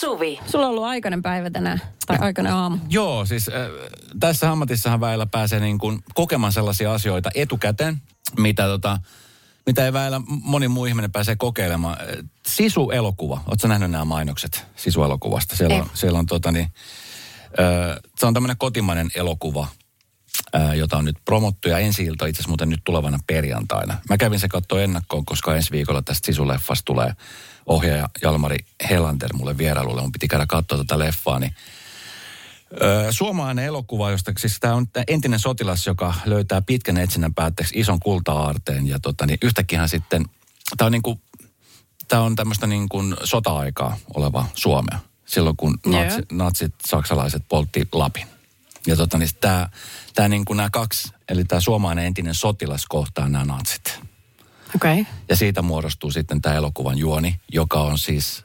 Suvi. Sulla on ollut aikainen päivä tänään, tai aikainen aamu. Joo, siis äh, tässä ammatissahan väillä pääsee niin kuin kokemaan sellaisia asioita etukäteen, mitä, tota, mitä ei väillä moni muu ihminen pääsee kokeilemaan. Äh, Sisu-elokuva, ootko nähnyt nämä mainokset Sisu-elokuvasta? Siellä on, siellä on tota niin, äh, se on tämmöinen kotimainen elokuva, äh, jota on nyt promottu ja ensi ilta itse asiassa muuten nyt tulevana perjantaina. Mä kävin se katsoa ennakkoon, koska ensi viikolla tästä Sisu-leffasta tulee ohjaaja Jalmari Helander mulle vierailulle. Mun piti käydä katsoa tätä leffaa, niin Öö, suomalainen elokuva, josta siis tämä on tää entinen sotilas, joka löytää pitkän etsinnän päätteeksi ison kulta-aarteen. Ja tota, niin yhtäkkiä sitten, tämä on, niinku, tää on tämmöistä niin kuin sota-aikaa oleva Suomea. Silloin kun natsi, natsit, saksalaiset poltti Lapin. Ja tota, niin tämä, tää niin kuin nämä kaksi, eli tämä suomalainen entinen sotilas kohtaa nämä natsit. Okay. Ja siitä muodostuu sitten tämä elokuvan juoni, joka on siis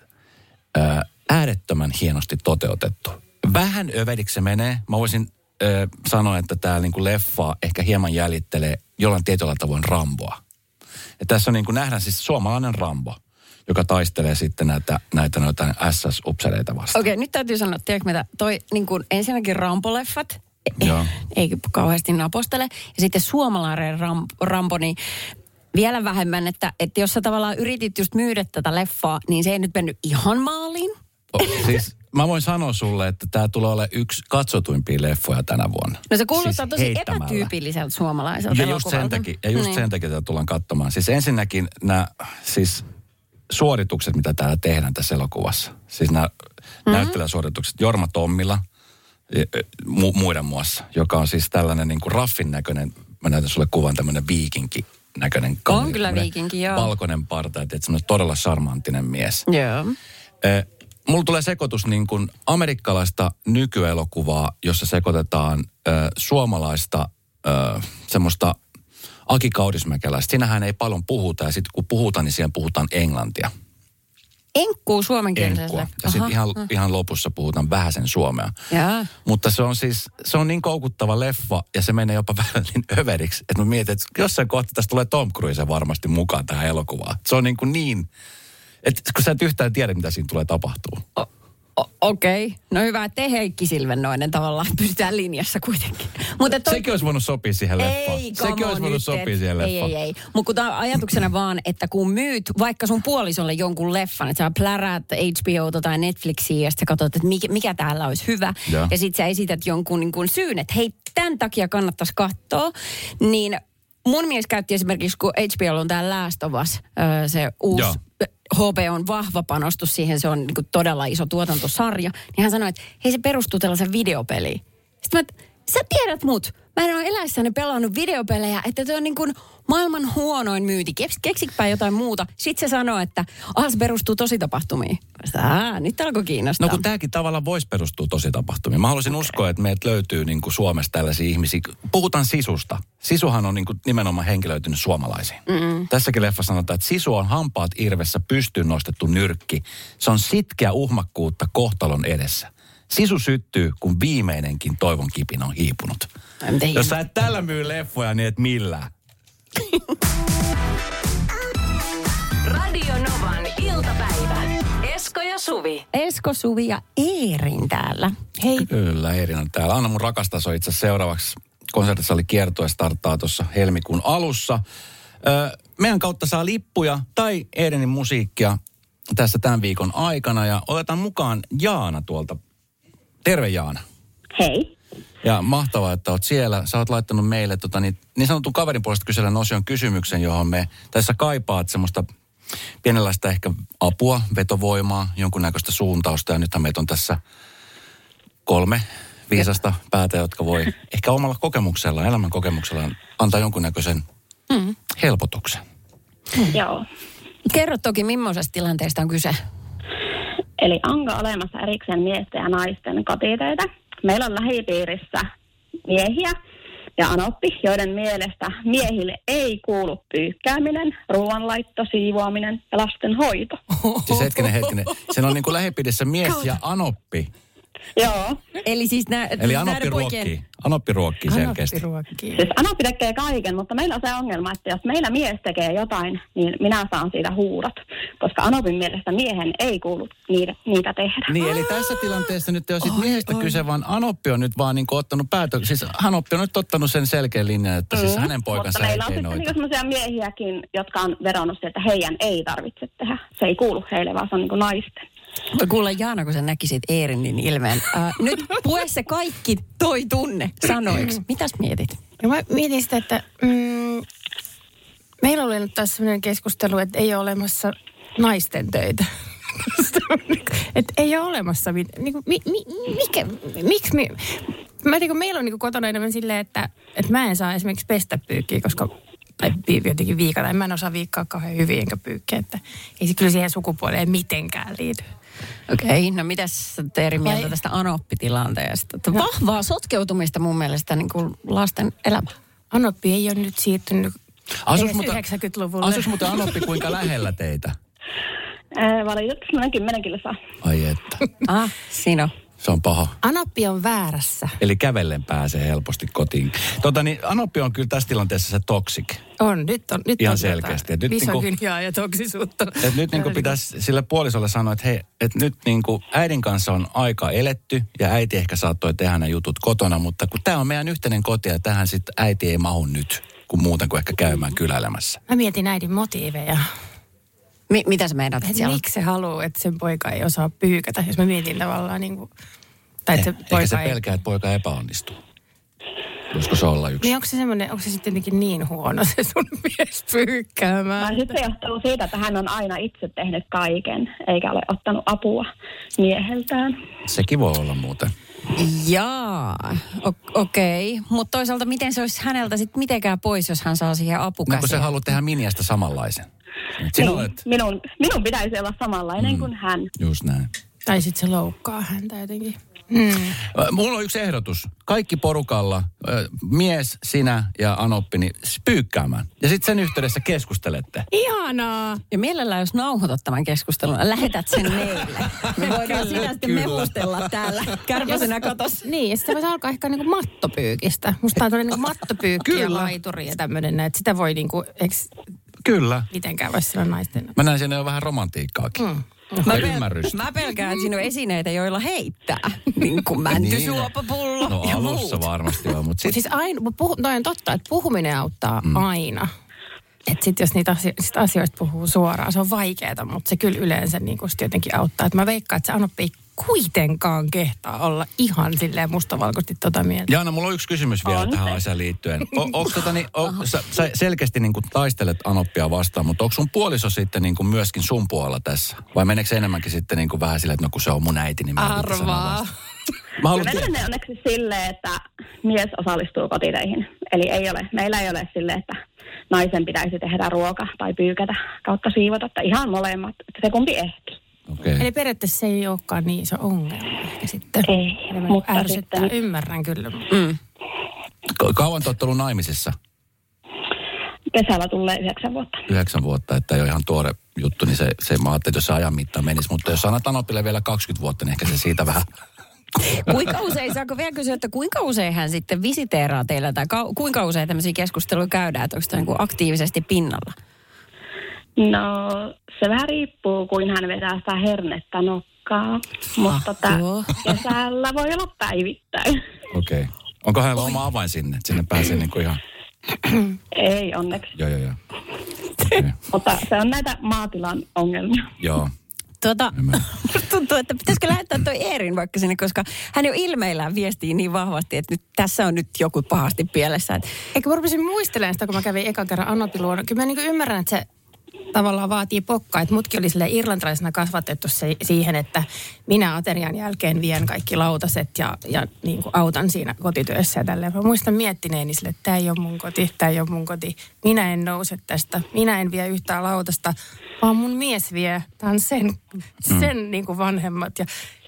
ää, äärettömän hienosti toteutettu. Vähän överiksi se menee. Mä voisin ää, sanoa, että tämä niinku leffa ehkä hieman jäljittelee jollain tietyllä tavoin Ramboa. Ja tässä on niin kuin nähdään siis suomalainen Rambo, joka taistelee sitten näitä, näitä noita SS-upsereita vastaan. Okei, nyt täytyy sanoa, tiedätkö mitä, toi niin kuin ensinnäkin Rampo-leffat, e- Joo. ei kauheasti napostele. Ja sitten suomalainen ram, niin vielä vähemmän, että, että jos sä tavallaan yritit just myydä tätä leffaa, niin se ei nyt mennyt ihan maaliin. O, siis mä voin sanoa sulle, että tämä tulee olemaan yksi katsotuimpia leffoja tänä vuonna. No se kuulostaa Siis tosi heittämällä. epätyypilliseltä suomalaiselta Ja just sen takia, ja just Niin. sen takia tätä tullaan katsomaan. Siis ensinnäkin nämä siis suoritukset, mitä täällä tehdään tässä elokuvassa. Siis nämä mm-hmm. näyttelijäsuoritukset Jorma Tommilla e, e, mu, muiden muassa, joka on siis tällainen niin kuin raffin näköinen, mä näytän sulle kuvan tämmöinen viikinki näköinen kaveri. kyllä tämmöinen viikinki, joo. Valkoinen parta, että semmoinen todella charmanttinen mies. Joo. Eh, Mulla tulee sekoitus niin kuin amerikkalaista nykyelokuvaa, jossa sekoitetaan ö, suomalaista ö, semmoista Aki Kaudismäkeläistä. Siinähän ei paljon puhuta ja sitten kun puhutaan, niin siellä puhutaan englantia. Enkkuu suomenkieliselle. Enkkua. Ja sitten ihan, ihan lopussa puhutaan vähäsen suomea. Jaa. Mutta se on siis, se on niin koukuttava leffa ja se menee jopa vähän niin överiksi, että mä mietin, että jossain kohtaa tästä tulee Tom Cruise varmasti mukaan tähän elokuvaan. Se on niin kuin niin, että kun sä et yhtään tiedä, mitä siinä tulee tapahtuu. O- o- Okei. Okay. No hyvä, että te Heikki Silvennoinen tavallaan pysytään linjassa kuitenkin. Mutta toi... Sekin olisi voinut sopia siihen leffaan. Ei, Sekin olisi voinut sopia siihen Ei, leffaan. ei, ei. Mutta kun tämä ajatuksena vaan, että kun myyt vaikka sun puolisolle jonkun leffan, että sä pläräät HBOta tai Netflixiä ja sitten katsot, että mikä, mikä täällä olisi hyvä. Joo. Ja sitten sä esität jonkun niin kuin syyn, että hei, tämän takia kannattaisi katsoa. Niin mun mies käytti esimerkiksi, kun HBO on tämä Last of Us, se uusi Joo. HP on vahva panostus siihen, se on niin kuin todella iso tuotantosarja. Niin hän sanoi, että hei se perustuu tällaisen videopeliin. Sitten mä, sä tiedät mut. Mä en ole eläessäni pelannut videopelejä, että se on niin kuin maailman huonoin myynti. Keks, keksikpä jotain muuta. Sitten se sanoo, että se perustuu tositapahtumiin. "Aa, nyt alkoi kiinnostaa. No kun tämäkin tavallaan voisi perustua tosi tapahtumiin. Mä haluaisin okay. uskoa, että meiltä löytyy niin kuin Suomessa tällaisia ihmisiä. Puhutaan sisusta. Sisuhan on niin kuin nimenomaan henkilöitynyt suomalaisiin. Mm-mm. Tässäkin leffa sanotaan, että sisu on hampaat irvessä pystyyn nostettu nyrkki. Se on sitkeä uhmakkuutta kohtalon edessä. Sisu syttyy, kun viimeinenkin toivon kipinä on hiipunut. Miten Jos sä et tällä myy leffoja, niin et millään. Radio Novan iltapäivä. Esko ja Suvi. Esko, Suvi ja Eerin täällä. Hei. Kyllä, Eerin on täällä. Anna mun rakastas on itse asiassa seuraavaksi konsertissa oli kiertue starttaa tuossa helmikuun alussa. Öö, meidän kautta saa lippuja tai Eerinin musiikkia tässä tämän viikon aikana ja otetaan mukaan Jaana tuolta. Terve Jaana. Hei. Ja mahtavaa, että oot siellä. Sä oot laittanut meille tota, niin, niin sanotun kaverin puolesta kysellän osion kysymyksen, johon me tässä kaipaat semmoista pienenlaista ehkä apua, vetovoimaa, jonkunnäköistä suuntausta. Ja nythän meitä on tässä kolme viisasta päätä, jotka voi ehkä omalla kokemuksellaan, elämän kokemuksellaan antaa jonkunnäköisen mm. helpotuksen. Joo. Kerro toki, millaisesta tilanteesta on kyse. Eli onko olemassa erikseen miesten ja naisten kotitöitä? Meillä on lähipiirissä miehiä ja anoppi, joiden mielestä miehille ei kuulu pyykkääminen, ruoanlaitto, siivoaminen ja lasten hoito. Siis hetkinen, hetkinen. Sen on niin kuin lähipiirissä mies ja anoppi. Joo. Eli siis nää, Eli Anoppi ruokkii. Anoppi ruokkii selkeästi. ruokkii. Siis Anoppi tekee kaiken, mutta meillä on se ongelma, että jos meillä mies tekee jotain, niin minä saan siitä huudot. Koska Anopin mielestä miehen ei kuulu niitä, niitä tehdä. Niin, eli tässä tilanteessa nyt ei ole sit miehestä kyse, vaan Anoppi on nyt vaan niin ottanut päätön. Siis Anoppi on nyt ottanut sen selkeän linjan, että siis hänen poikansa Mutta meillä ei on sitten niinku sellaisia miehiäkin, jotka on vedonnut, että heidän ei tarvitse tehdä. Se ei kuulu heille, vaan se on niin naisten. Kuule Jaana, kun sä näkisit Eerinin ilmeen. Äh, nyt pue se kaikki toi tunne sanoiksi. Mitäs mietit? Ja mä mietin sitä, että mm, meillä oli nyt taas sellainen keskustelu, että ei ole olemassa naisten töitä. että ei ole olemassa mit, niin mi, mi, mikä, miksi mi, mä tiedän, kun meillä on niin kotona enemmän silleen, että, että mä en saa esimerkiksi pestä pyykkiä, koska tai jotenkin viikata. En mä en osaa viikkaa kauhean hyvin enkä pyykkiä, että ei se kyllä siihen sukupuoleen mitenkään liity. Okei, okay, no mitäs sä eri mieltä Vai- tästä Anoppi-tilanteesta? Että Vahvaa sotkeutumista mun mielestä niin kuin lasten elämään. Anoppi ei ole nyt siirtynyt Asuks edes muuten- 90-luvulle. Asuks muuten Anoppi kuinka lähellä teitä? Valitettavasti semmoinen kymmenen kilsaa. Ai että, Ah, siinä on. Se on paha. Anoppi on väärässä. Eli kävellen pääsee helposti kotiin. Tota niin, Anoppi on kyllä tässä tilanteessa se toksik. On, nyt on. Nyt Ihan on selkeästi. Et nyt Misogyniaa ja toksisuutta. Et nyt niin pitäisi sille puolisolle sanoa, että hei, et nyt niin kuin äidin kanssa on aika eletty ja äiti ehkä saattoi tehdä nämä jutut kotona, mutta kun tämä on meidän yhteinen koti ja tähän sitten äiti ei mahu nyt, kun muuten kuin ehkä käymään kyläilemässä. Mä mietin äidin motiiveja. Mi- mitä sä meinaat, siellä on? miksi se haluaa, että sen poika ei osaa pyykätä, jos mä mietin tavallaan niin kuin, tai että se Eh, Ehkä poika se ei... pelkää, että poika epäonnistuu. Voisiko se olla yksi? Niin onko se semmoinen, onko se sitten jotenkin niin huono se sun mies pyykkäämään? Sitten se johtuu siitä, että hän on aina itse tehnyt kaiken, eikä ole ottanut apua mieheltään. Sekin voi olla muuten. Jaa, o- okei. Okay. Mutta toisaalta miten se olisi häneltä sitten mitenkään pois, jos hän saa siihen No kun apukäsiä? se haluaa tehdä Miniasta samanlaisen. Sinä Niin, olet minun, minun pitäisi olla samanlainen mm. kuin hän. just näin. Tai sitten se loukkaa häntä jotenkin. Mm. Ö, Mulla on yksi ehdotus. Kaikki porukalla, ö, mies, sinä ja Anoppi, niin pyykkäämään. Ja sitten sen yhteydessä keskustelette. Ihanaa! Ja mielellään, jos nauhoitat tämän keskustelun, lähetät sen meille. Me voidaan sitä sitten mehustella täällä kärpäsenä katossa. Niin, ja sitten voisi alkaa ehkä niinku mattopyykistä. Musta on tämmöinen niinku mattopyykki ja laituri ja tämmöinen, että sitä voi niinku, eikö Kyllä. mitenkään voi sillä naisten... Mä näin siinä jo vähän romantiikkaakin. Mm. Mä, pel- mä pelkään, että siinä on esineitä, joilla heittää. Niin kuin mäntysuopapullo No ja alussa muut. varmasti on, mutta Mut sitten siis aina, puhu, toi on totta, että puhuminen auttaa mm. aina. Että sitten jos niitä asio- sit asioista puhuu suoraan, se on vaikeaa, mutta se kyllä yleensä niinku sit jotenkin auttaa. Et mä veikkaan, että se Anoppi kuitenkaan kehtaa olla ihan silleen mustavalkoisesti tota mieltä. Jaana, mulla on yksi kysymys vielä On. tähän asiaan liittyen. O, onko tota, niin, o, sä, sä selkeästi niin kuin taistelet Anoppia vastaan, mutta onko sun puoliso sitten niin kuin myöskin sun puolella tässä? Vai meneekö se enemmänkin sitten niin kuin vähän silleen, että no kun se on mun äiti, niin mä Arvaa. Mä haluan Me menemme onneksi silleen, että mies osallistuu kotitöihin. Eli ei ole, meillä ei ole silleen, että naisen pitäisi tehdä ruoka tai pyykätä kautta siivota. Että ihan molemmat, että se kumpi ehtii. Okei. Eli periaatteessa se ei olekaan niin iso ongelma ehkä sitten. Ei, Enemmän mutta ärsyttää. sitten- Ymmärrän kyllä. Mm. Ka- Kauan te olette ollut naimisissa? Kesällä tulee yhdeksän vuotta. Yhdeksän vuotta, että ei ole ihan tuore juttu, niin se, se mä ajattelin, että jos se ajan mittaan menisi. Mutta jos sanat Anopille vielä 20 vuotta, niin ehkä se siitä vähän... Kuinka usein, saako vielä kysyä, että kuinka usein hän sitten visiteeraa teillä, tai kau, kuinka usein tämmöisiä keskusteluja käydään, että onko tämä niin aktiivisesti pinnalla? No, se vähän riippuu, kuin hän vetää sitä hernettä nokkaa. Mutta joo. kesällä voi olla päivittäin. Okei. Okay. Onko hänellä oma avain sinne, että sinne pääsee niin kuin ihan... Ei onneksi. Joo, joo, joo. Okay. Mutta se on näitä maatilan ongelmia. Joo. Tuota, tuntuu, että pitäisikö lähettää toi Eerin vaikka sinne, koska hän jo ilmeillään viestii niin vahvasti, että nyt tässä on nyt joku pahasti pielessä. Eikö mä rupesin muistelemaan sitä, kun mä kävin eka kerran Anopin luona. Kyllä mä niin ymmärrän, että se tavallaan vaatii pokkaa. Että mutkin oli sille irlantilaisena kasvatettu se, siihen, että minä aterian jälkeen vien kaikki lautaset ja, ja niin kuin autan siinä kotityössä ja tälleen. Mä muistan miettineeni sille, että tämä ei ole mun koti, tämä ei ole mun koti. Minä en nouse tästä, minä en vie yhtään lautasta, vaan mun mies vie. Tämä on sen, sen niin kuin vanhemmat ja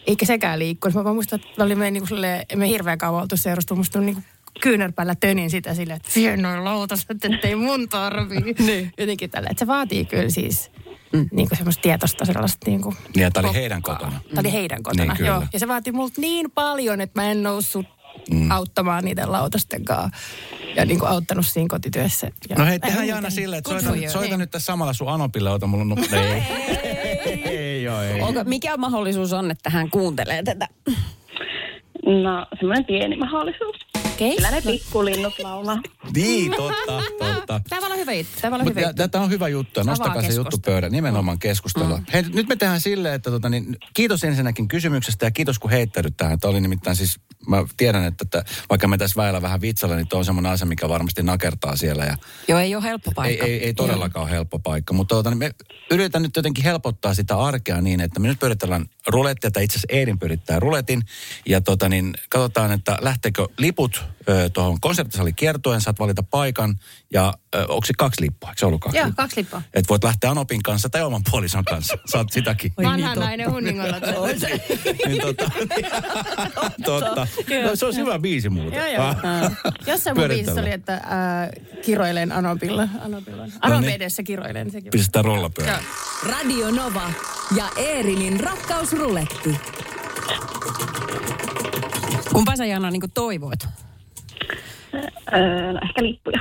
eikä sekään liikkunut. Mä vaan muistan, että oli me, niin kuin silleen, me hirveän kauan oltu seurustunut. Musta niin kuin kyynärpäällä tönin sitä silleen, että vie noin lautaset, ettei mun tarvii. niin. Jotenkin tällä. Että se vaatii kyllä siis mm. niin kuin semmoista tietoista sellaista niin kuin Niin, ja tää oli heidän kotona. Tämä oli heidän kotona, Niin, kyllä. joo. Ja se vaati multa niin paljon, että mä en noussut mm. auttamaan niiden lautasten kanssa. Ja niin kuin auttanut siinä kotityössä. Ja No hei, tehdään. Jaana silleen, että soita, soita nyt tässä samalla sun Anopille, ota mulla nu- Ei. ei, joo, ei. Onko, mikä mahdollisuus on, että hän kuuntelee tätä? No, semmoinen pieni mahdollisuus. Okei. Kyllä ne pikkulinnut laulaa. Niin, totta, totta. Tämä olla hyvä juttu. Tämä olla hyvä juttu. tämä on hyvä juttu. Nostakaa se juttu pöydän. Nimenomaan keskustelua. Mm. Hei, nyt me tehdään silleen, että tota, niin, kiitos ensinnäkin kysymyksestä ja kiitos kun heittäydyt tähän. Tämä oli nimittäin siis, mä tiedän, että, että vaikka me tässä väillä vähän vitsalla, niin tuo on semmoinen asia, mikä varmasti nakertaa siellä. Ja Joo, ei ole helppo paikka. ei, ei, ei todellakaan ole helppo paikka, mutta tota, niin me yritetään nyt jotenkin helpottaa sitä arkea niin, että me nyt pyöritellään rulettia, tai itse asiassa Eerin pyörittää ruletin, ja tota, niin, katsotaan, että lähteekö liput tuohon konserttisalin kiertoen, saat valita paikan, ja ö, onko se kaksi lippua, eikö se ollut kaksi Joo, lippua? kaksi lippua. Että voit lähteä Anopin kanssa tai oman puolison kanssa, saat sitäkin. Vanha nainen hunningolla. niin, tota, totta. No, se on hyvä biisi muuten. Joo, joo. Jossain mun biisissä oli, että äh, kiroilen Anopilla. Anopilla. Anopi niin. edessä kiroilen. Sekin. Pistetään rollapyörä. Radio Nova ja Eerinin rakkausruletti. Kumpa sä Jana niin toivoit? Öö, no, ehkä lippuja.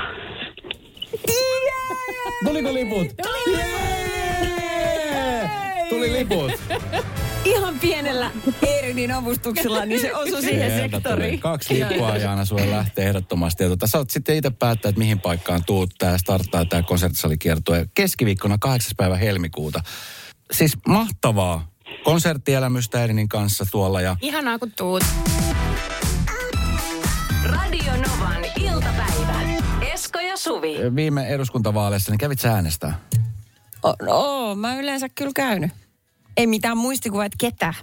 Tuliko liput? Jee! Tuli liput. Ihan pienellä Eerinin avustuksella, niin se osui siihen sektoriin. Kaksi lippua Jaana sulle lähtee ehdottomasti. Ja tota, saat sitten itse päättää, että mihin paikkaan tuut. Tää starttaa tämä konserttisalikiertue keskiviikkona 8. päivä helmikuuta. Siis mahtavaa konserttielämystä Erinin kanssa tuolla ja Ihanaa kun tuut. Radio Novan iltapäivä. Esko ja Suvi. viime eduskuntavaaleissa, niin kävit sä äänestää? No, mä yleensä kyllä käynyt. Ei mitään muistikuvaa, että ketä.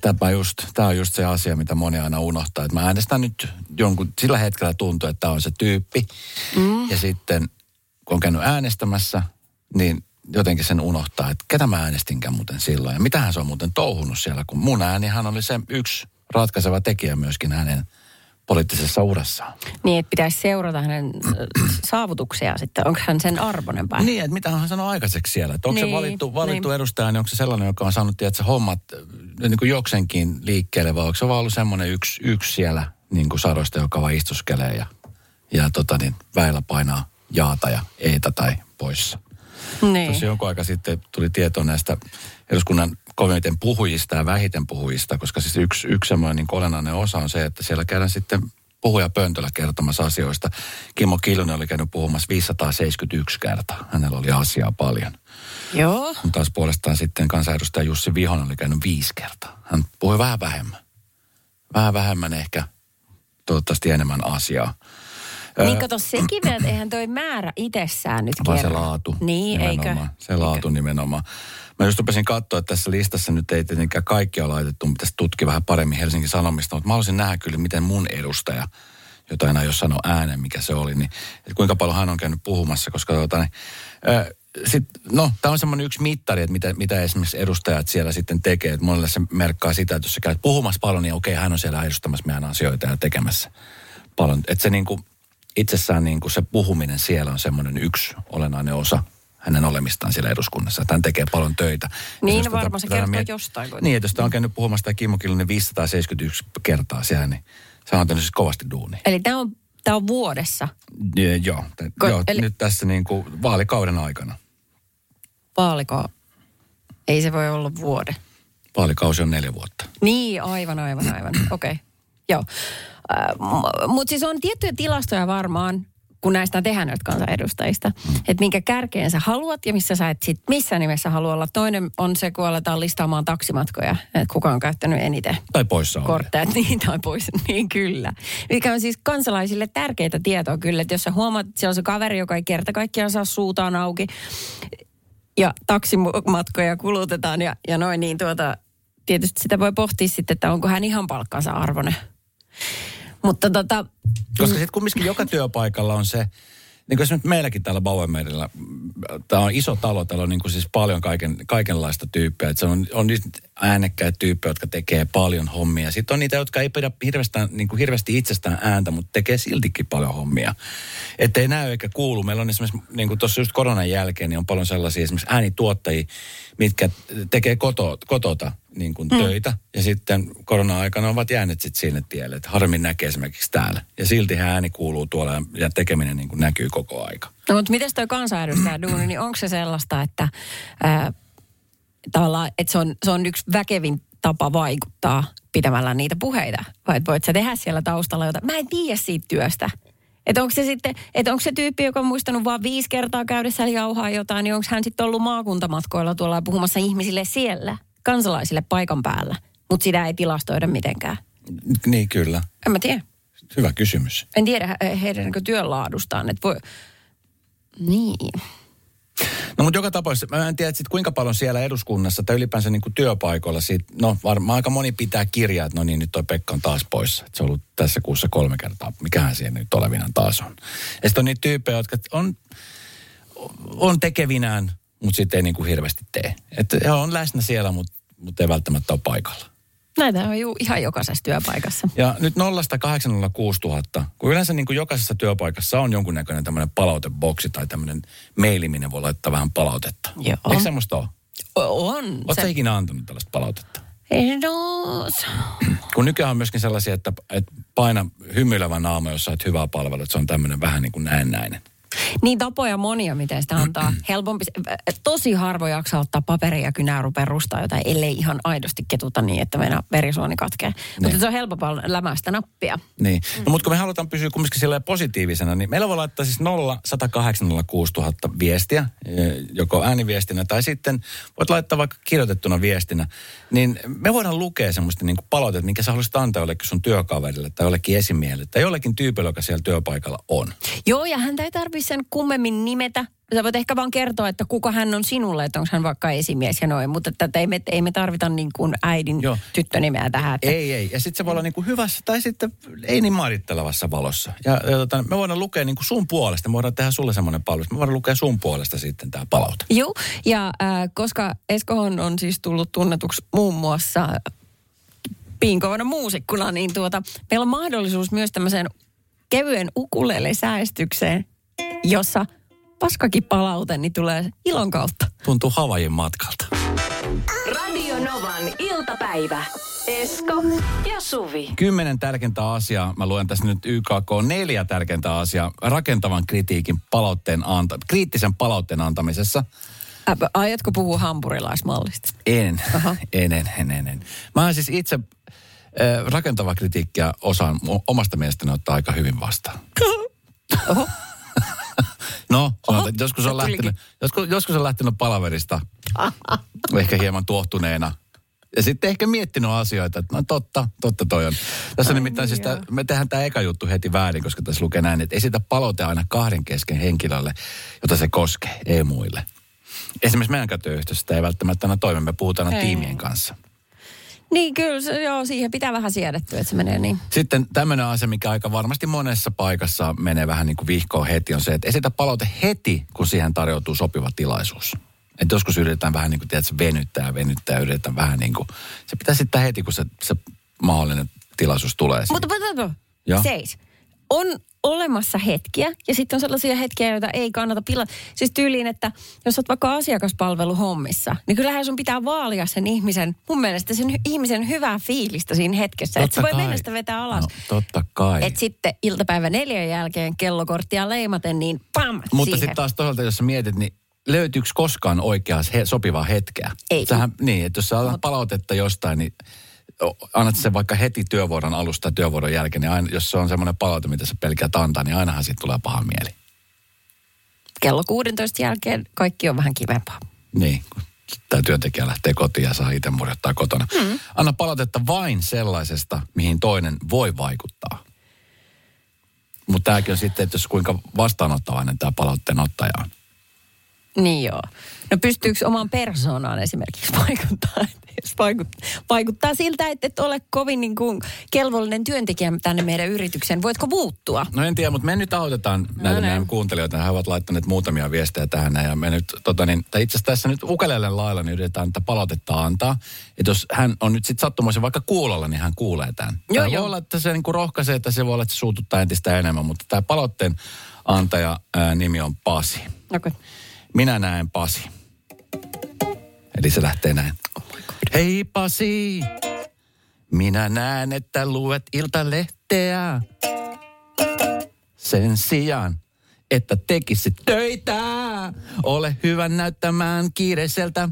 Täpä just, tämä on just se asia, mitä moni aina unohtaa. Että mä äänestän nyt jonkun, sillä hetkellä tuntuu, että tämä on se tyyppi. Mm. Ja sitten kun on käynyt äänestämässä, niin jotenkin sen unohtaa, että ketä mä äänestinkään muuten silloin. Ja mitähän se on muuten touhunut siellä, kun mun äänihän oli se yksi ratkaiseva tekijä myöskin hänen poliittisessa urassaan. Niin, että pitäisi seurata hänen saavutuksia sitten. Onko hän sen arvoinen päin? Niin, että mitä hän sanoo aikaiseksi siellä. Että onko se Niin, valittu, valittu niin. edustaja, niin onko se sellainen, joka on saanut tiedätkö, hommat niin kuin jokseenkin liikkeelle, vai onko se vaan ollut semmoinen yksi, yksi siellä niin kuin sadosta, joka vaan istuskelee ja, ja tota, niin, väillä painaa jaata ja eitä tai poissa. Niin. Tuossa jonkun aika sitten tuli tietoa näistä eduskunnan kovimiten puhujista ja vähiten puhujista, koska siis yksi, yksi semmoinen niin olennainen osa on se, että siellä käydään sitten puhuja pöntöllä kertomassa asioista. Kimmo Kiljunen oli käynyt puhumassa 571 kertaa. Hänellä oli asiaa paljon. Joo. Kun taas puolestaan sitten kansanedustaja Jussi Vihonen oli käynyt viisi kertaa. Hän puhui vähän vähemmän. Vähän vähemmän ehkä, toivottavasti enemmän asiaa. Niin kato, sekin vielä, että eihän toi määrä itsessään nyt Vaan se kerro. laatu. Niin, eikö? nimenomaan. Se laatu nimenomaan. Mä just rupesin katsoa, että tässä listassa nyt ei tietenkään kaikki ole laitettu, pitäisi tutkia vähän paremmin Helsingin Sanomista, mutta mä haluaisin nähdä kyllä, miten mun edustaja, jota enää jos sano äänen, mikä se oli, niin että kuinka paljon hän on käynyt puhumassa, koska tota, niin, ää, sit, no, tämä on semmoinen yksi mittari, että mitä, mitä esimerkiksi edustajat siellä sitten tekee. Että monelle se merkkaa sitä, että jos sä käyt puhumassa paljon, niin okei, hän on siellä edustamassa meidän asioita ja tekemässä paljon. Että se niinku, itsessään niinku se puhuminen siellä on semmoinen yksi olennainen osa hänen olemistaan siellä eduskunnassa. Hän tekee paljon töitä. Niin, varmaan se tätä kertoo miet- jostain kuitenkin. Niin, että jos tämä on käynyt puhumassa tämä Kimmo Kiljunen 571 kertaa siellä, niin se on tehnyt siis kovasti duuni. Eli tämä on, tää on vuodessa Ja, joo, t- Ko- joo eli- nyt tässä niinku vaalikauden aikana. vaaliko. Ei se voi olla vuode. Vaalikausi on neljä vuotta. Niin, aivan, aivan, aivan. Okei, okay. joo. Äh, Mutta siis on tiettyjä tilastoja varmaan, kun näistä tehdään näistä kansanedustajista, että minkä kärkeen sä haluat ja missä sä et sit missään nimessä halua olla. Toinen on se, kun aletaan listaamaan taksimatkoja, että kuka on käyttänyt eniten Tai poissa on. kortteja, niin tai pois, niin kyllä. Mikä on siis kansalaisille tärkeitä tietoa kyllä, että jos sä huomaat, että siellä on se kaveri, joka ei kerta kaikkiaan saa suutaan auki ja taksimatkoja kulutetaan ja, ja noin, niin tuota, tietysti sitä voi pohtia sitten, että onko hän ihan palkkansa arvoinen. Mutta tota, Koska sitten kumminkin joka työpaikalla on se, niin kuin nyt meilläkin täällä Bauermeidillä, tämä on iso talo, täällä on niin kuin siis paljon kaiken, kaikenlaista tyyppiä. Että se on, on, niitä- äänekkäitä tyyppejä, jotka tekee paljon hommia. Sitten on niitä, jotka ei pidä hirveästi, niin kuin hirveästi itsestään ääntä, mutta tekee siltikin paljon hommia. Että ei näy eikä kuulu. Meillä on esimerkiksi, niin kuin tuossa just koronan jälkeen, niin on paljon sellaisia esimerkiksi äänituottajia, mitkä tekee koto, kotota niin kuin mm. töitä. Ja sitten korona-aikana ovat jääneet sitten sinne tielle. Että harmin näkee esimerkiksi täällä. Ja silti ääni kuuluu tuolla ja- tekeminen niin kuin näkyy koko aika. No mutta miten toi kansanedustaja duuni, niin onko se sellaista, että ää, tavallaan, että se on, se on yksi väkevin tapa vaikuttaa pitämällä niitä puheita? Vai voit sä tehdä siellä taustalla jotain? Mä en tiedä siitä työstä. Että onko se sitten, että onko se tyyppi, joka on muistanut vaan viisi kertaa käydessä jauhaa jotain, niin onko hän sitten ollut maakuntamatkoilla tuolla puhumassa ihmisille siellä, kansalaisille paikan päällä, mutta sitä ei tilastoida mitenkään. Niin kyllä. En mä tiedä. Hyvä kysymys. En tiedä he- heidän niin työnlaadustaan, että voi... Niin. No mutta joka tapauksessa, mä en tiedä sit kuinka paljon siellä eduskunnassa tai ylipäänsä niin kuin työpaikoilla siitä, no varmaan aika moni pitää kirjaa, että no niin, nyt toi Pekka on taas poissa. Että se on ollut tässä kuussa kolme kertaa. Mikähän siellä nyt olevinaan taas on. Ja sitten on niitä tyyppejä, jotka on, on tekevinään, mutta sitten ei niin kuin hirveästi tee. Että he on läsnä siellä, mutta mut ei välttämättä ole paikalla. Näitä on ju, ihan jokaisessa työpaikassa. Ja nyt 0 806 000, kun yleensä niin kuin jokaisessa työpaikassa on jonkunnäköinen tämmöinen palauteboksi tai tämmöinen maili, minne voi laittaa vähän palautetta. Joo. Eikö semmoista ole? O- On. Oletko sä ikinä antanut tällaista palautetta? No, Kun nykyään on myöskin sellaisia, että, että paina hymyilevä naama, jos sait hyvää palvelua, että se on tämmöinen vähän niin kuin näennäinen. Niin tapoja monia, miten sitä antaa. Helpompi, se- tosi harvoin jaksaa ottaa paperia ja kynää rupeaa rustaa jotain, ellei ihan aidosti ketuta niin, että meidän verisuoni katkee. Mutta se on helpompaa lämästä nappia. Niin. No, mutta kun me halutaan pysyä kumminkin sillä positiivisena, niin meillä voi laittaa siis 0 108 006 000 viestiä, eh, joko ääniviestinä tai sitten voit laittaa vaikka kirjoitettuna viestinä. Niin me voidaan lukea semmoista niin kuin palautetta, minkä sä haluaisit antaa jollekin sun työkaverille tai jollekin esimiehelle tai jollekin tyypille, joka siellä työpaikalla on. Joo, ja häntä ei tarvitse sen kummemmin nimetä. Sä voit ehkä vaan kertoa, että kuka hän on sinulle, että onko hän vaikka esimies ja noin. Mutta että ei, me, ei me tarvita niin kuin äidin Joo. tyttönimeä tähän. Että Ei, ei. Ja sitten se voi olla niin kuin hyvässä tai sitten ei niin määrittelevassa valossa. Ja, ja tota, me voidaan lukea niin kuin sun puolesta. Me voidaan tehdä sulle semmoinen palvelu. Me voidaan lukea sun puolesta sitten tämä palaute. Joo, ja äh, koska Eskohon on siis tullut tunnetuksi muun muassa piinkovana muusikkuna, niin tuota, meillä on mahdollisuus myös tämmöiseen kevyen ukulele-säästykseen, jossa paskakin palaute niin tulee ilon kautta. Tuntuu Havajin matkalta. Radio Novan iltapäivä. Esko ja Suvi. Kymmenen tärkeintä asiaa. Mä luen tässä nyt YKK neljä tärkeintä asiaa rakentavan kritiikin palautteen anta, kriittisen palautteen antamisessa. Ä, aiotko puhua hampurilaismallista? En, Aha. en, en, en, en, en. Mä siis itse äh, rakentavaa kritiikkiä osaan omasta mielestäni ottaa aika hyvin vastaan. Oho. No, sanotaan, että joskus on, lähtenyt, joskus, joskus on lähtenyt palaverista ehkä hieman tuohtuneena. Ja sitten ehkä miettinyt asioita, että no totta, totta toi on. Tässä nimittäin siis tää, me tehdään tämä eka juttu heti väärin, koska tässä lukee näin, että esitä palaute aina kahden kesken henkilölle, jota se koskee, ei muille. Esimerkiksi meidän työyhteisössä sitä ei välttämättä aina toimi, me puhutaan aina tiimien kanssa. Niin kyllä, se, joo, siihen pitää vähän siedettyä, että se menee niin. Sitten tämmöinen asia, mikä aika varmasti monessa paikassa menee vähän niin kuin vihkoon heti, on se, että esitä palaute heti, kun siihen tarjoutuu sopiva tilaisuus. Että joskus yritetään vähän niin kuin, tiedätkö, venyttää ja venyttää yritetään vähän niin kuin, se pitää sitten heti, kun se, se mahdollinen tilaisuus tulee. Mutta, mutta, mutta seis. On olemassa hetkiä ja sitten on sellaisia hetkiä, joita ei kannata pilata. Siis tyyliin, että jos olet vaikka asiakaspalveluhommissa, niin kyllähän sun pitää vaalia sen ihmisen, mun mielestä sen ihmisen hyvää fiilistä siinä hetkessä. Että se voi mennä sitä vetää alas. No, totta kai. Että sitten iltapäivä neljän jälkeen kellokorttia leimaten, niin pam, Mutta sitten taas toisaalta, jos sä mietit, niin löytyykö koskaan oikeaa he, sopivaa hetkeä? Ei. Sähän, niin, että jos sä annat palautetta jostain, niin annat sen vaikka heti työvuoron alusta työvuoron jälkeen, niin aina, jos se on semmoinen palaute, mitä sä pelkäät antaa, niin ainahan siitä tulee paha mieli. Kello 16 jälkeen kaikki on vähän kivempaa. Niin, kun tämä työntekijä lähtee kotiin ja saa itse murjottaa kotona. Mm. Anna palautetta vain sellaisesta, mihin toinen voi vaikuttaa. Mutta tämäkin on sitten, että jos kuinka vastaanottavainen tämä palautteen ottaja on. Niin joo. No pystyykö omaan persoonaan esimerkiksi vaikuttaa? Jos vaikuttaa, vaikuttaa siltä, että et ole kovin niin kuin kelvollinen työntekijä tänne meidän yritykseen. Voitko muuttua? No en tiedä, mutta me nyt autetaan näitä No meidän niin. kuuntelijoita. He ovat laittaneet muutamia viestejä tähän. Ja me nyt, tota niin, tai itse asiassa tässä nyt ukelelle lailla niin yritetään tätä palautetta antaa. Että jos hän on nyt sitten sattumoisin vaikka kuulolla, niin hän kuulee tämän. Joo, Tämä joo. voi olla, että se niinku rohkaisee, että se voi olla, että se suututtaa entistä enemmän. Mutta tämä palautteen antaja ää, nimi on Pasi. Okay. Minä näen Pasi. Eli se lähtee näin. Hei Pasi, minä näen, että luet iltalehteä. Sen sijaan, että tekisit töitä. Ole hyvä näyttämään kiireiseltä.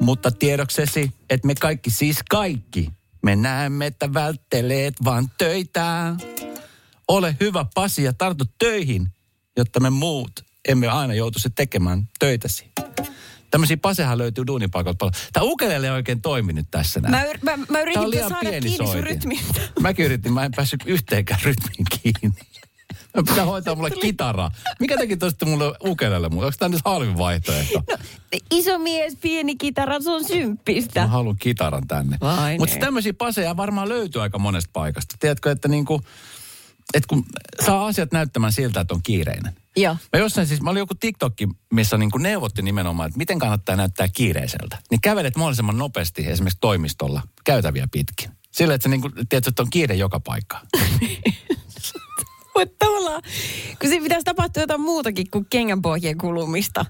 Mutta tiedoksesi, että me kaikki, siis kaikki, me näemme, että vältteleet vaan töitä. Ole hyvä Pasi ja tartu töihin, jotta me muut emme aina joutuisi tekemään töitäsi. Tämmöisiä pasehan löytyy duunipaikalta paljon. Tämä ukelele ei oikein toiminut tässä näin. Mä, yr- mä, mä Tää yritin saada kiinni sun rytmistä. Mäkin yritin, mä en päässyt yhteenkään rytmiin kiinni. Mä pitää hoitaa mulle kitaraa. Mikä teki tosta mulle ukelele mulle? Onko tämä nyt halvin vaihtoehto? No, iso mies, pieni kitara, se on symppistä. Mä haluan kitaran tänne. Mutta niin. tämmöisiä paseja varmaan löytyy aika monesta paikasta. Tiedätkö, että niinku, että kun saa asiat näyttämään siltä, että on kiireinen. Joo. Mä jossain siis, mä olin joku TikTokki, missä niin neuvotti nimenomaan, että miten kannattaa näyttää kiireiseltä. Niin kävelet mahdollisimman nopeasti esimerkiksi toimistolla käytäviä pitkin. Sillä, että sä niin kuin, tiedät, että on kiire joka paikkaan. Mutta tavallaan, kun siinä pitäisi tapahtua jotain muutakin kuin kengänpohjien kulumista.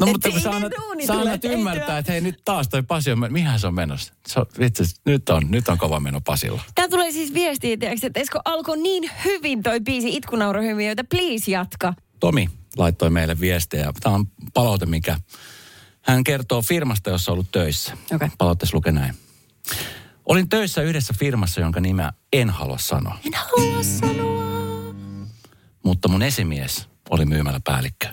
No Et mutta kun sä annat, sä annat ymmärtää, että hei nyt taas toi Pasi on, mihän se on menossa. Se on, vitsi, nyt on, nyt on kova meno Pasilla. Tää tulee siis viestiä, tiiäks, että Esko alkoi niin hyvin toi biisi Itkunaurohymiöitä, please jatka. Tomi laittoi meille viestejä. Tämä on palaute, mikä hän kertoo firmasta, jossa on ollut töissä. Okei. Palautteessa lukee näin. Olin töissä yhdessä firmassa, jonka nimeä en halua sanoa. En halua sanoa. Mutta mun esimies oli myymäläpäällikkö,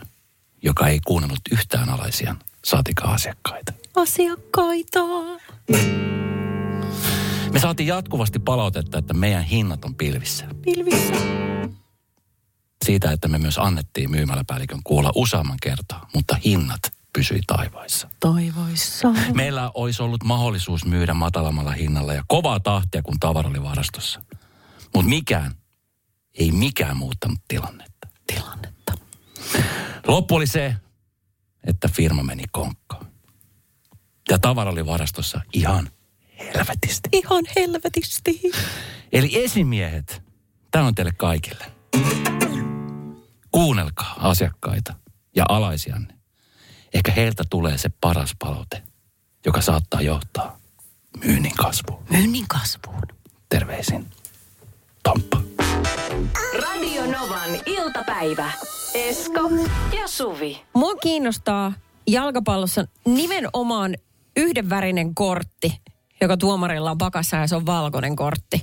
joka ei kuunnellut yhtään alaisiaan, saatika asiakkaita. Asiakkaita. Me saatiin jatkuvasti palautetta, että meidän hinnat on pilvissä. Pilvissä. Siitä, että me myös annettiin myymäläpäällikön kuulla useamman kertaa, mutta hinnat pysyi taivaissa. Toivoissa. Meillä olisi ollut mahdollisuus myydä matalammalla hinnalla ja kovaa tahtia, kun tavara oli varastossa. Mutta mikään, ei mikään muuttanut tilannetta. Tilannetta. Loppu oli se, että firma meni konkkaan. Ja tavara oli varastossa ihan helvetisti. Ihan helvetisti. Eli esimiehet, tämä on teille kaikille. Kuunnelkaa asiakkaita ja alaisianne. Ehkä heiltä tulee se paras palaute, joka saattaa johtaa myynnin kasvuun. Myynnin kasvuun. Terveisin, Tomppa. Radio Novan iltapäivä. Esko ja Suvi. Mua kiinnostaa jalkapallossa nimenomaan yhdenvärinen kortti, joka tuomarilla on pakassa ja se on valkoinen kortti.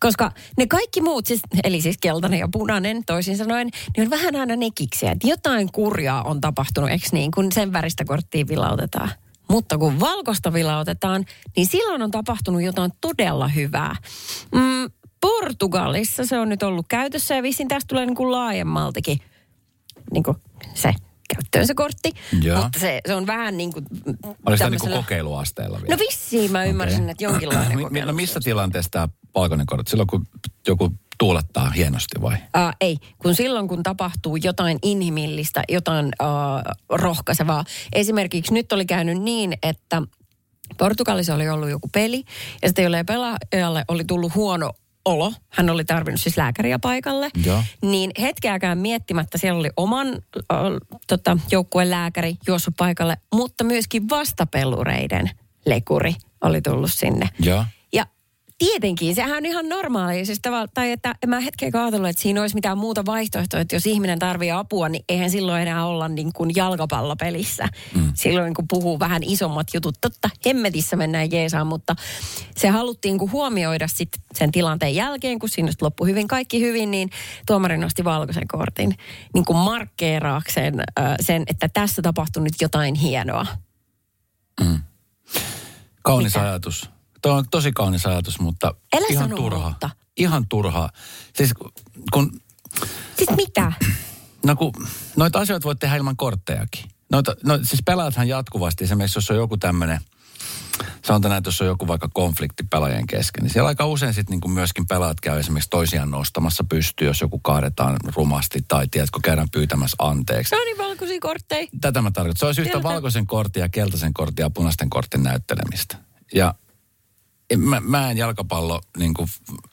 Koska ne kaikki muut, siis, eli siis keltainen ja punainen toisin sanoen, niin on vähän aina nekiksiä. Että jotain kurjaa on tapahtunut, eikö niin, kun sen väristä korttia vilautetaan. Mutta kun valkoista vilautetaan, niin silloin on tapahtunut jotain todella hyvää. Mm, Portugalissa se on nyt ollut käytössä ja vissiin tästä tulee niin kuin laajemmaltikin niin kuin se käyttöön se kortti. Joo. Mutta se, se on vähän niin kuin... Oliko tämä niin kokeiluasteella vielä? No vissiin mä ymmärsin, Okei. että jonkinlainen kokeilu. No missä tilanteessa tämä valkoinen kortti? Silloin kun joku tuulettaa hienosti vai? Uh, ei, kun silloin kun tapahtuu jotain inhimillistä, jotain uh, rohkaisevaa. Esimerkiksi nyt oli käynyt niin, että Portugalissa oli ollut joku peli ja sitten jolle pelaajalle oli tullut huono olo. Hän oli tarvinnut siis lääkäriä paikalle. Joo. Niin hetkeäkään miettimättä siellä oli oman uh, tota, joukkueen lääkäri juossut paikalle, mutta myöskin vastapelureiden lekuri oli tullut sinne. Ja tietenkin, sehän on ihan normaali. Siis tavalla, tai että en mä hetken ajatellut, että siinä olisi mitään muuta vaihtoehtoa, että jos ihminen tarvitsee apua, niin eihän silloin enää olla niin kuin jalkapallopelissä. Mm. Silloin kun puhuu vähän isommat jutut, totta, hemmetissä mennään jeesaan, mutta se haluttiin kuin huomioida sit sen tilanteen jälkeen, kun siinä loppui hyvin kaikki hyvin, niin tuomari nosti valkoisen kortin niin kuin markkeeraakseen sen, että tässä tapahtui nyt jotain hienoa. Kaunis Mitä? ajatus. Tuo on tosi kaunis ajatus, mutta Älä ihan sano turha. mutta. Ihan turha. Siis kun, Siis mitä? no kun, noita asioita voit tehdä ilman korttejakin. No, to, no siis pelaathan jatkuvasti. Esimerkiksi jos on joku tämmöinen, sanotaan näin, että jos on joku vaikka konflikti pelaajien kesken, niin siellä aika usein sitten niin myöskin pelaajat käy esimerkiksi toisiaan nostamassa pystyyn, jos joku kaadetaan rumasti tai tiedätkö, käydään pyytämässä anteeksi. No niin, valkoisia kortteja. Tätä mä tarkoitan. Se olisi yhtä Tiedetään. valkoisen kortin ja keltaisen kortin ja punaisten kortin näyttelemistä. Ja mä, mä en jalkapallo niin kuin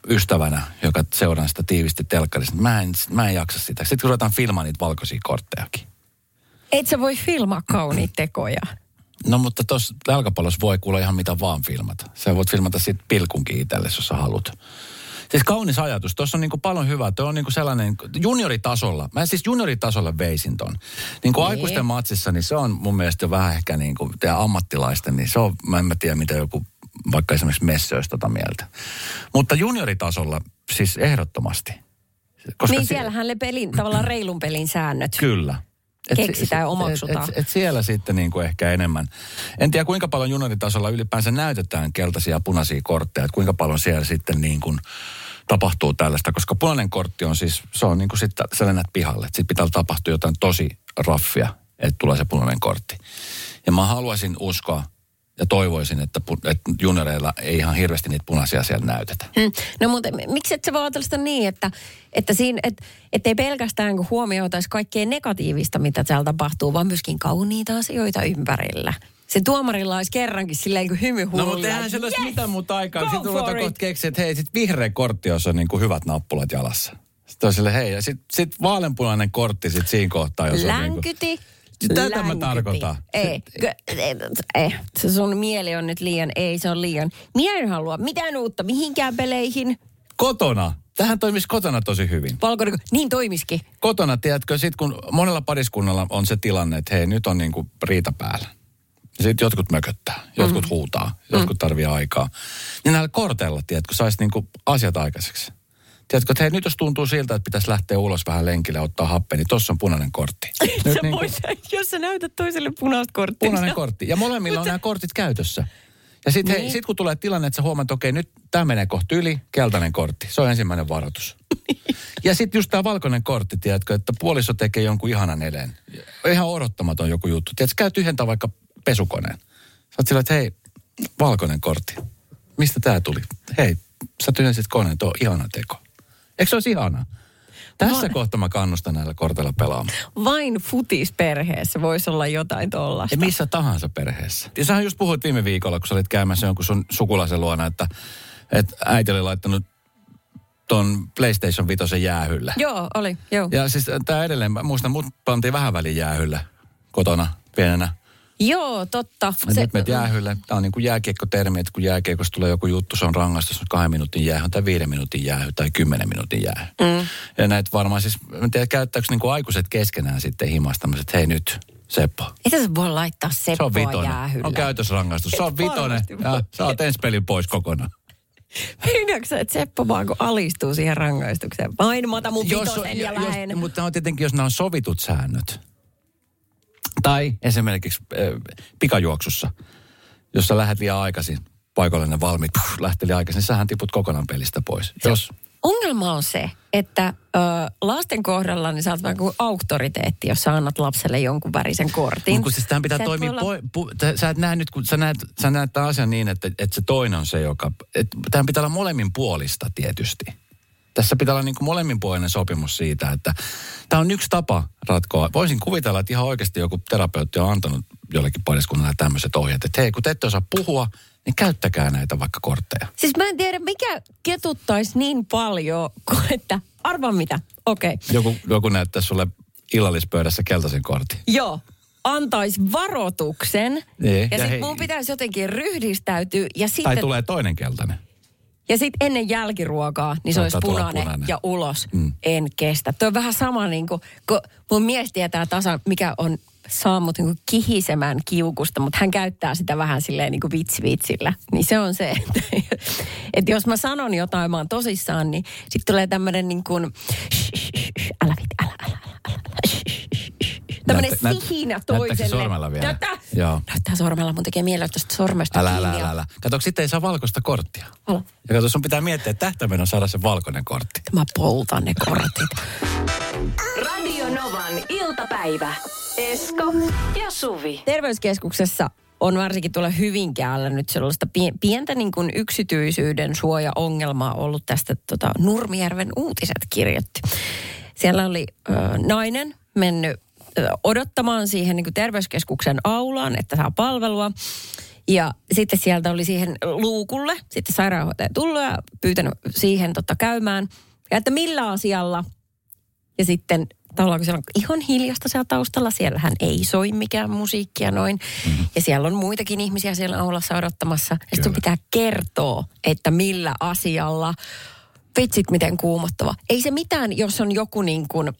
ystävänä, joka seuraan sitä tiivisti telkkarista, mä en, mä en jaksa sitä. Sitten kun ruvetaan filmaan niitä valkoisia korttejakin. Et sä voi filmaa kauniita tekoja. No mutta tuossa jalkapallossa voi kuulla ihan mitä vaan filmata. Sä voit filmata siitä pilkunkin itsellesi, jos sä haluat. Siis kaunis ajatus. Tuossa on niinku paljon hyvää. Tuo on niinku sellainen junioritasolla. Mä siis junioritasolla veisin ton. Niin kuin Niin. aikuisten matsissa, niin se on mun mielestä jo vähän ehkä niin kuin te ammattilaisten, niin se on, mä en mä tiedä mitä joku vaikka esimerkiksi Messe olisi tota mieltä. Mutta junioritasolla siis ehdottomasti. Koska niin si- siellähän ne pelin, tavallaan reilun pelin säännöt. Kyllä. Keksitään ja omaksutaan. Et, et, et siellä sitten niin kuin ehkä enemmän. En tiedä kuinka paljon junioritasolla ylipäänsä näytetään keltaisia ja punaisia kortteja. Että kuinka paljon siellä sitten niin kuin tapahtuu tällaista. Koska punainen kortti on siis, se on niin kuin sitten sä lennät pihalle. Sitten pitää tapahtua jotain tosi raffia, että tulee se punainen kortti. Ja mä haluaisin uskoa ja toivoisin, että, pu- että junioreilla ei ihan hirveästi niitä punaisia siellä näytetä. Mm. No mutta miksi et sä voi ajatella niin, että, että siinä, et, ettei pelkästään kun huomioitaisi kaikkea negatiivista, mitä täällä tapahtuu, vaan myöskin kauniita asioita ympärillä. Se tuomarilla olisi kerrankin silleen kuin hymy No mutta eihän siellä olisi yes, mitään muuta aikaa. go Sitten ruvetaan kohta keksiä, että hei, sit vihreä kortti, jos on niin kuin hyvät nappulat jalassa. Sitten on sille, hei, ja sitten sit vaaleanpunainen kortti sit siinä kohtaa, jos on niin kuin... Tätä mä tarkoitan. Ei, ei, ei, se sun mieli on nyt liian, ei se on liian. Minä en halua mitään uutta mihinkään peleihin. Kotona. Tähän toimisi kotona tosi hyvin. Valkoinen, niin toimiskin. Kotona, tiedätkö, sit kun monella pariskunnalla on se tilanne, että hei, nyt on niin kuin riita päällä. Sitten jotkut mököttää, jotkut mm. huutaa, jotkut tarvii aikaa. Niin näillä korteilla, tiedätkö, saisi niin kuin asiat aikaiseksi. Tiedätkö, että hei, nyt jos tuntuu siltä, että pitäisi lähteä ulos vähän lenkille ja ottaa happe, niin tossa on punainen kortti. Sä Nyt niin kuin- voit, jos sä näytät toiselle punaista korttia. punainen sä- kortti. Ja molemmilla on nämä kortit käytössä. Ja sitten Niin. sit kun tulee tilanne, että sä huomaat, että okei, nyt tämä menee kohta yli, keltainen kortti. Se on ensimmäinen varoitus. ja sitten just tämä valkoinen kortti, tiedätkö, että puoliso tekee jonkun ihanan eleen. Ihan odottamaton joku juttu. Tiedätkö, käy tyhjentää vaikka pesukoneen. Sä oot sillä, että hei, valkoinen kortti. Mistä tämä tuli? Hei, sä tyhjensit koneen, tuo on ihana teko. Eikö se olisi ihanaa? Tässä No. kohtaa mä kannustan näillä korteilla pelaamaan. Vain futisperheessä voisi olla jotain tollasta. Ja missä tahansa perheessä. Ja sähän just puhuit viime viikolla, kun sä olit käymässä jonkun sun sukulaisen luona, että, että äiti oli laittanut ton PlayStation 5 jäähylle. Joo, oli, joo. Ja siis tämä edelleen, mä muistan, mut pantiin vähän väliin jäähylle kotona pienenä. Joo, totta. Se, nyt menet jäähylle. Tämä on niin kuin jääkiekkotermi, että kun jääkiekossa tulee joku juttu, se on rangaistus kahden minuutin jäähy tai viiden minuutin jäähy tai kymmenen minuutin jäähy. Mm. Ja näitä varmaan siis, en tiedä käyttääkö niin kuin aikuiset keskenään sitten himasta tämmöiset, hei nyt Seppo, Ei sä voi laittaa se on Seppoa vitonen. jäähylle. On käytösrangaistus. Se on vitonen. Ja sä oot ensi pelin pois kokonaan. Meinaatko sä, että Seppo vaan kun alistuu siihen rangaistukseen? Vain mä otan mun vitosen ja lähen. mutta on tietenkin, jos nämä on sovitut säännöt. Tai esimerkiksi äh, pikajuoksussa, jos sä lähdet liian aikaisin, paikallinen valmiit, puh, lähteli aikaisin, niin sähän tiput kokonaan pelistä pois. Jos, Ongelma on se, että ö, lasten kohdalla niin sä oot vähän kuin auktoriteetti, jos sä annat lapselle jonkun värisen kortin. Mutta kun siis tämän pitää Sä toimia, olla- po, pu, tä- sä et näe nyt, kun sä näet, sä näet tämän asian niin, että, että se toinen on se, joka, että tämän pitää olla molemmin puolista tietysti. Tässä pitää olla niin kuin molemminpuolinen sopimus siitä, että tämä on yksi tapa ratkoa. Voisin kuvitella, että ihan oikeasti joku terapeutti on antanut jollekin pariskunnalle tämmöiset ohjeet, että hei, kun te ette osaa puhua, niin käyttäkää näitä vaikka kortteja. Siis mä en tiedä, mikä ketuttaisi niin paljon, kuin että arva mitä. Okei. Okay. Joku, joku näyttää sulle illallispöydässä keltaisen kortin. Joo. Antaisi varoituksen. Niin, ja ja sitten mun pitäisi jotenkin ryhdistäytyä. Ja Tai sitten tulee toinen keltainen. Ja sitten ennen jälkiruokaa, niin se olisi Saattaa tulla punainen, punainen. ja ulos. Mm. En kestä. Tuo on vähän sama niin kuin, kun mun mies tietää tasan, mikä on saa mut niin kihisemään kiukusta, mutta hän käyttää sitä vähän silleen niin vitsi vitsillä. Niin se on se, että, että jos mä sanon jotain, mä oon tosissaan, niin sitten tulee tämmöinen niin kuin, älä vit, älä, älä, älä, älä, älä. Tämmöinen Näyttä- sihinä toiselle. sormella vielä? Näyttää, Joo. näyttää sormella, mun tekee mieli tuosta sormesta Älä, älä, älä, älä. Kato, sitten ei saa valkoista korttia. Älä. Ja kato, sun pitää miettiä, että tähtäimen on saada se valkoinen kortti. Mä poltan ne kortit. Radio Novan iltapäivä. Esko ja Suvi. Terveyskeskuksessa on varsinkin tuolla Hyvinkäällä nyt sellaista pie- pientä niin kuin yksityisyyden suoja-ongelmaa ollut tästä tota, Nurmijärven uutiset kirjoitti. Siellä oli ö, nainen mennyt odottamaan siihen niin kuin terveyskeskuksen aulaan, että saa palvelua. Ja sitten sieltä oli siihen luukulle, sitten sairaanhoitaja tullut ja pyytänyt siihen tota, käymään. Ja että millä asialla ja sitten tavallaan kun siellä on ihan hiljasta siellä taustalla, siellähän ei soi mikään musiikkia noin. Mm-hmm. Ja siellä on muitakin ihmisiä siellä aulassa odottamassa. Ja sitten pitää kertoa, että millä asialla. Vitsit miten kuumottava. Ei se mitään, jos on joku niin kuin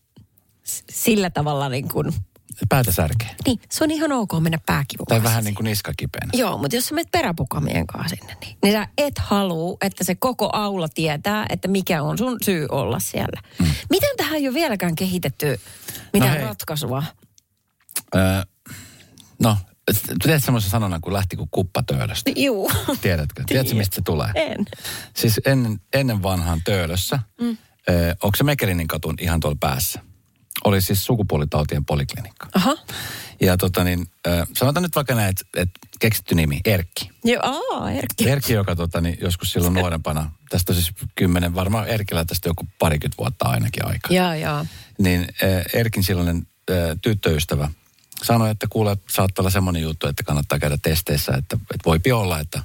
sillä tavalla niin kuin, Päätä särkee. niin se on ihan ok mennä pääkivun Tai vähän niin kuin niska kipeänä. Joo, mutta jos sä menet peräpukamien kanssa sinne, niin, niin sä et halua, että se koko aula tietää, että mikä on sun syy olla siellä. Mm. Miten tähän ei ole vieläkään kehitetty mitään hei. ratkaisua? Öö, no, tiedät semmoisen sanonan, kun lähti kuin kuppa töölöstä. Juu. Tiedätkö? Tiedätkö, mistä se tulee? En. Siis ennen, ennen vanhaan töölössä, mm. ö, onko se Mekelinin katun ihan tuolla päässä? Oli siis sukupuolitautien poliklinikka. Aha. Ja tota niin, ö, sanotaan nyt vaikka näin, että et keksitty nimi, Erkki. Joo, aa, Erkki. Erkki, joka tota, niin, joskus silloin nuorempana, tästä siis kymmenen, varmaan Erkillä tästä joku parikymmentä vuotta ainakin aikaa. Joo, joo. Niin ö, Erkin silloinen ö, tyttöystävä sanoi, että kuule, saattaa olla semmoinen juttu, että kannattaa käydä testeissä, että, että voipi olla, että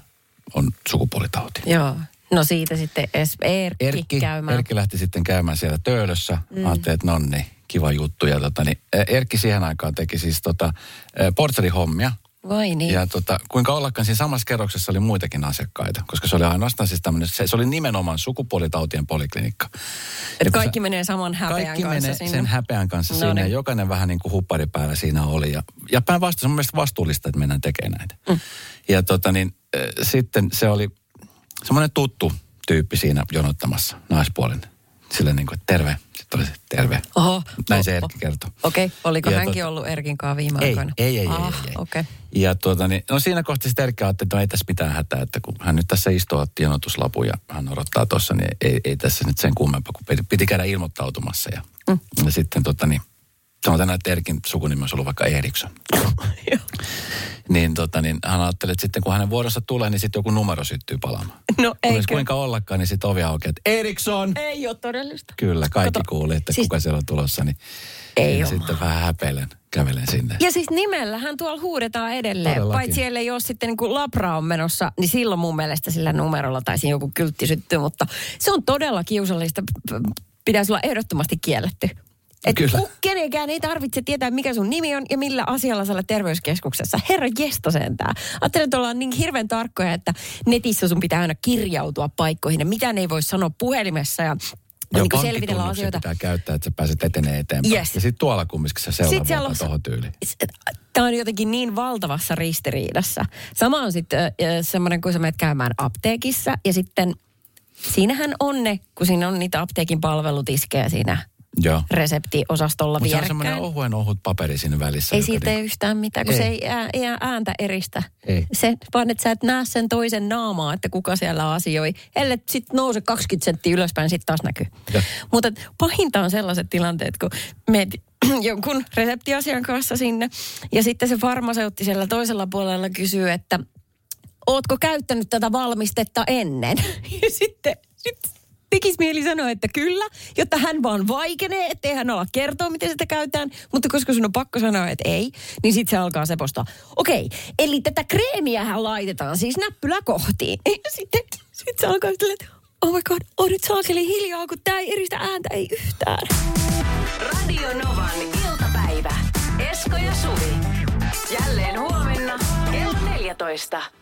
on sukupuolitauti. Joo. No siitä sitten es- Erkki, Erkki, käymään. Erkki lähti sitten käymään siellä töölössä. Mm. Ajattelin, että nonni, kiva juttu. Ja tota, niin, Erkki siihen aikaan teki siis tota, portsarihommia. Vai niin. Ja tota, kuinka ollakaan siinä samassa kerroksessa oli muitakin asiakkaita, koska se oli ainoastaan siis tämmöinen, se, se oli nimenomaan sukupuolitautien poliklinikka. Että kaikki menee saman häpeän Kaikki kanssa menee sinne. sen häpeän kanssa No siinä ja niin. jokainen vähän niin kuin huppari päällä siinä oli. Ja, ja päinvastoin se on mielestäni vastuullista, että mennään tekemään näitä. Mm. Ja tota niin, äh, sitten se oli semmoinen tuttu tyyppi siinä jonottamassa, naispuolinen. Sille niin kuin, että terve. Sitten oli se, terve. Oho. Näin se. Erkki kertoi. Okei, okay. oliko Ja hänkin tota- ollut Erkin kanssa viime Ei, aikoina? ei, ei, ei, ah, ei, ei. Okei. Okay. Ja tuota, niin, no siinä kohtaa sitten Erkki ajatteli, että no ei tässä mitään hätää, että kun hän nyt tässä istuu, otti jonotuslapun ja hän odottaa tuossa, niin ei, ei tässä nyt sen kummempaa, kun piti, piti käydä ilmoittautumassa. Ja, mm. ja sitten tota niin, sanotaan, että Erkin sukunimi olisi ollut vaikka Eriksson. niin, tota, niin hän ajatteli, että sitten kun hänen vuorossa tulee, niin sitten joku numero syttyy palaamaan. No eikö? kuinka ollakaan, niin sitten ovi aukeaa, että Eriksson! Ei ole todellista. Kyllä, kaikki Kato, kuuli, että siis- kuka siellä on tulossa, niin Ei ja sitten vähän häpeilen, kävelen sinne. Ja siis nimellähän tuolla huudetaan edelleen. Todellakin. Paitsi siellä ei ole sitten niin kuin labra on menossa, niin silloin mun mielestä sillä numerolla tai siinä joku kyltti syttyy. Mutta se on todella kiusallista. Pitäisi olla ehdottomasti kielletty. Et Kyllä. kenenkään ei tarvitse tietää, mikä sun nimi on ja millä asialla sä olet terveyskeskuksessa. Herra jesta sentään. Ajattelen, että ollaan niin hirveän tarkkoja, että netissä sun pitää aina kirjautua paikkoihin ja mitään ei voi sanoa puhelimessa ja Joo, niin selvitellä asioita. pitää käyttää, että sä pääset etenee eteenpäin. Yes. Ja sitten tuolla kumminkin se Sitten siellä tuohon tyyliin. Tämä on jotenkin niin valtavassa ristiriidassa. Sama on sitten semmoinen, kun sä menet käymään apteekissa ja sitten siinähän on ne, kun siinä on niitä apteekin palvelutiskejä siinä Joo. reseptiosastolla Mutta se on vierekkäin. semmoinen ohuen ohut paperi siinä välissä. Ei siitä ei yhtään mitään, kun Ei. se ei, ää, ei ääntä eristä. Ei. Se, vaan että sä et näe sen toisen naamaa, että kuka siellä asioi. Ellei sitten nouse 20 senttiä ylöspäin, sitten taas näkyy. Mutta pahinta on sellaiset tilanteet, kun menet jonkun reseptiasian kanssa sinne, ja sitten se farmaseutti siellä toisella puolella kysyy, että ootko käyttänyt tätä valmistetta ennen? Ja sitten, sitten tekisi mieli sanoa, että kyllä, jotta hän vaan vaikenee, ettei hän ala kertoa, miten sitä käytetään. Mutta koska sun on pakko sanoa, että ei, niin sitten se alkaa sepostaa. Okei, eli tätä kreemiähän laitetaan siis näppylä kohti. Sitten sit se alkaa silleen, että oh my god, on nyt saakeli hiljaa, kun tää ei eristä ääntä ei yhtään. Radio Novan iltapäivä. Esko ja Suvi. Jälleen huomenna kello 14.